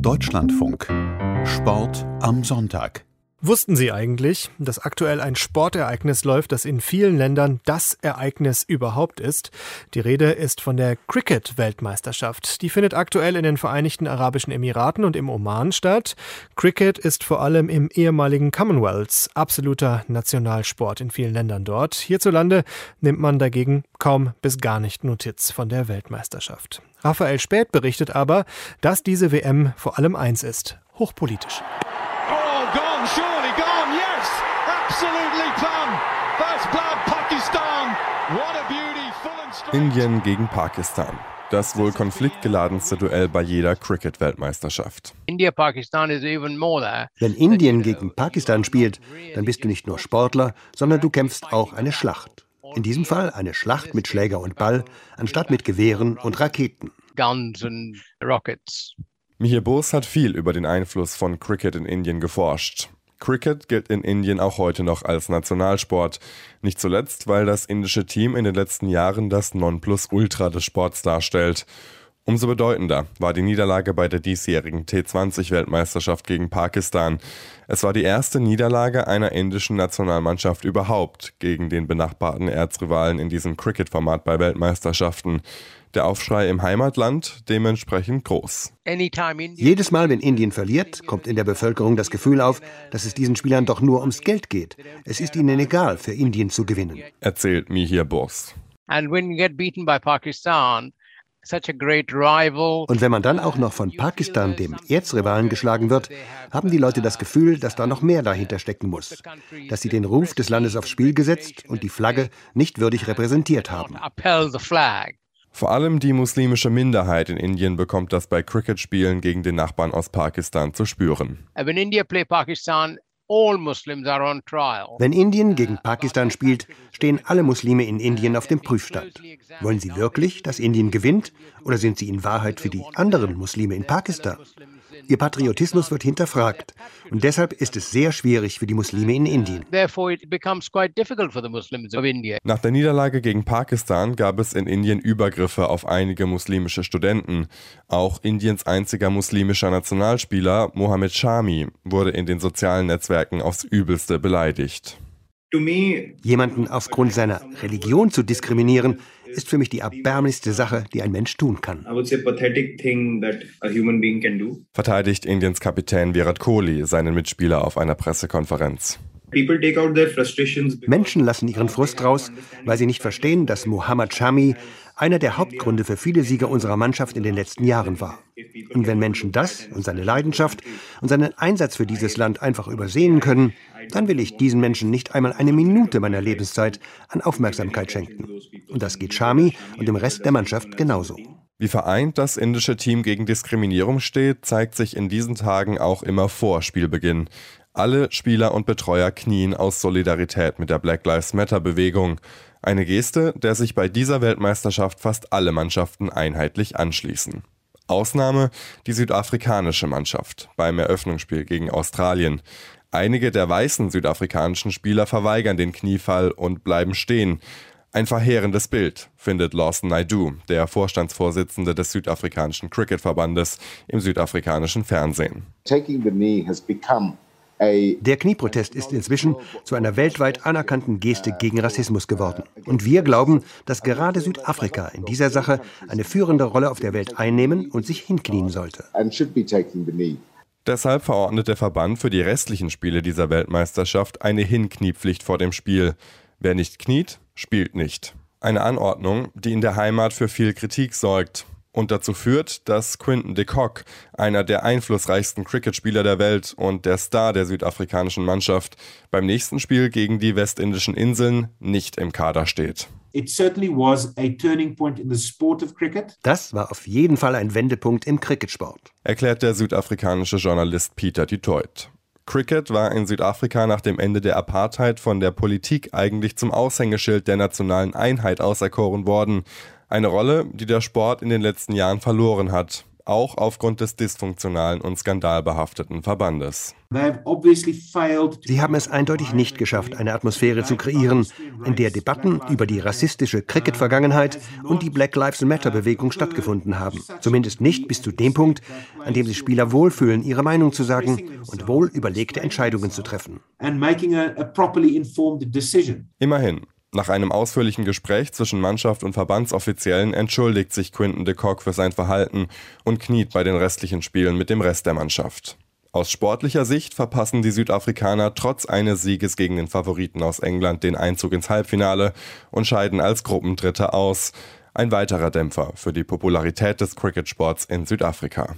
Deutschlandfunk. Sport am Sonntag. Wussten Sie eigentlich, dass aktuell ein Sportereignis läuft, das in vielen Ländern das Ereignis überhaupt ist? Die Rede ist von der Cricket-Weltmeisterschaft. Die findet aktuell in den Vereinigten Arabischen Emiraten und im Oman statt. Cricket ist vor allem im ehemaligen Commonwealth absoluter Nationalsport in vielen Ländern dort. Hierzulande nimmt man dagegen kaum bis gar nicht Notiz von der Weltmeisterschaft. Raphael Späth berichtet aber, dass diese WM vor allem eins ist, hochpolitisch. Indien gegen Pakistan. Das wohl konfliktgeladenste Duell bei jeder Cricket-Weltmeisterschaft. Wenn Indien gegen Pakistan spielt, dann bist du nicht nur Sportler, sondern du kämpfst auch eine Schlacht. In diesem Fall eine Schlacht mit Schläger und Ball, anstatt mit Gewehren und Raketen. Mihir Bose hat viel über den Einfluss von Cricket in Indien geforscht. Cricket gilt in Indien auch heute noch als Nationalsport. Nicht zuletzt, weil das indische Team in den letzten Jahren das Nonplusultra des Sports darstellt. Umso bedeutender war die Niederlage bei der diesjährigen T20-Weltmeisterschaft gegen Pakistan. Es war die erste Niederlage einer indischen Nationalmannschaft überhaupt gegen den benachbarten Erzrivalen in diesem Cricket-Format bei Weltmeisterschaften der Aufschrei im Heimatland dementsprechend groß. Jedes Mal, wenn Indien verliert, kommt in der Bevölkerung das Gefühl auf, dass es diesen Spielern doch nur ums Geld geht. Es ist ihnen egal, für Indien zu gewinnen. Erzählt Mihir Bose. Und wenn man dann auch noch von Pakistan, dem Erzrivalen, geschlagen wird, haben die Leute das Gefühl, dass da noch mehr dahinter stecken muss. Dass sie den Ruf des Landes aufs Spiel gesetzt und die Flagge nicht würdig repräsentiert haben. Vor allem die muslimische Minderheit in Indien bekommt das bei Cricket-Spielen gegen den Nachbarn aus Pakistan zu spüren. Wenn Indien gegen Pakistan spielt, stehen alle Muslime in Indien auf dem Prüfstand. Wollen sie wirklich, dass Indien gewinnt, oder sind sie in Wahrheit für die anderen Muslime in Pakistan? Ihr Patriotismus wird hinterfragt. Und deshalb ist es sehr schwierig für die Muslime in Indien. Nach der Niederlage gegen Pakistan gab es in Indien Übergriffe auf einige muslimische Studenten. Auch Indiens einziger muslimischer Nationalspieler, Mohammed Shami, wurde in den sozialen Netzwerken aufs Übelste beleidigt. Jemanden aufgrund seiner Religion zu diskriminieren, ist für mich die erbärmlichste Sache, die ein Mensch tun kann. Verteidigt Indiens Kapitän Virat Kohli seinen Mitspieler auf einer Pressekonferenz. Menschen lassen ihren Frust raus, weil sie nicht verstehen, dass Muhammad Shami einer der Hauptgründe für viele Siege unserer Mannschaft in den letzten Jahren war. Und wenn Menschen das und seine Leidenschaft und seinen Einsatz für dieses Land einfach übersehen können, dann will ich diesen Menschen nicht einmal eine Minute meiner Lebenszeit an Aufmerksamkeit schenken. Und das geht Shami und dem Rest der Mannschaft genauso. Wie vereint das indische Team gegen Diskriminierung steht, zeigt sich in diesen Tagen auch immer vor Spielbeginn. Alle Spieler und Betreuer knien aus Solidarität mit der Black Lives Matter Bewegung. Eine Geste, der sich bei dieser Weltmeisterschaft fast alle Mannschaften einheitlich anschließen. Ausnahme die südafrikanische Mannschaft beim Eröffnungsspiel gegen Australien. Einige der weißen südafrikanischen Spieler verweigern den Kniefall und bleiben stehen. Ein verheerendes Bild, findet Lawson Naidu, der Vorstandsvorsitzende des südafrikanischen Cricketverbandes im südafrikanischen Fernsehen. Der Knieprotest ist inzwischen zu einer weltweit anerkannten Geste gegen Rassismus geworden. Und wir glauben, dass gerade Südafrika in dieser Sache eine führende Rolle auf der Welt einnehmen und sich hinknien sollte. Deshalb verordnet der Verband für die restlichen Spiele dieser Weltmeisterschaft eine Hinkniepflicht vor dem Spiel. Wer nicht kniet, spielt nicht. Eine Anordnung, die in der Heimat für viel Kritik sorgt und dazu führt, dass Quinton de Kock, einer der einflussreichsten Cricketspieler der Welt und der Star der südafrikanischen Mannschaft, beim nächsten Spiel gegen die westindischen Inseln nicht im Kader steht. Das war auf jeden Fall ein Wendepunkt im Cricketsport, erklärt der südafrikanische Journalist Peter Dutoit. Cricket war in Südafrika nach dem Ende der Apartheid von der Politik eigentlich zum Aushängeschild der nationalen Einheit auserkoren worden. Eine Rolle, die der Sport in den letzten Jahren verloren hat. auch aufgrund des dysfunktionalen und skandalbehafteten Verbandes. Sie haben es eindeutig nicht geschafft, eine Atmosphäre zu kreieren, in der Debatten über die rassistische Cricket-Vergangenheit und die Black Lives Matter-Bewegung stattgefunden haben. Zumindest nicht bis zu dem Punkt, an dem sich Spieler wohlfühlen, ihre Meinung zu sagen und wohl überlegte Entscheidungen zu treffen. Immerhin, nach einem ausführlichen Gespräch zwischen Mannschaft und Verbandsoffiziellen entschuldigt sich Quinton de Kock für sein Verhalten und kniet bei den restlichen Spielen mit dem Rest der Mannschaft. Aus sportlicher Sicht verpassen die Südafrikaner trotz eines Sieges gegen den Favoriten aus England den Einzug ins Halbfinale und scheiden als Gruppendritter aus. Ein weiterer Dämpfer für die Popularität des Cricketsports in Südafrika.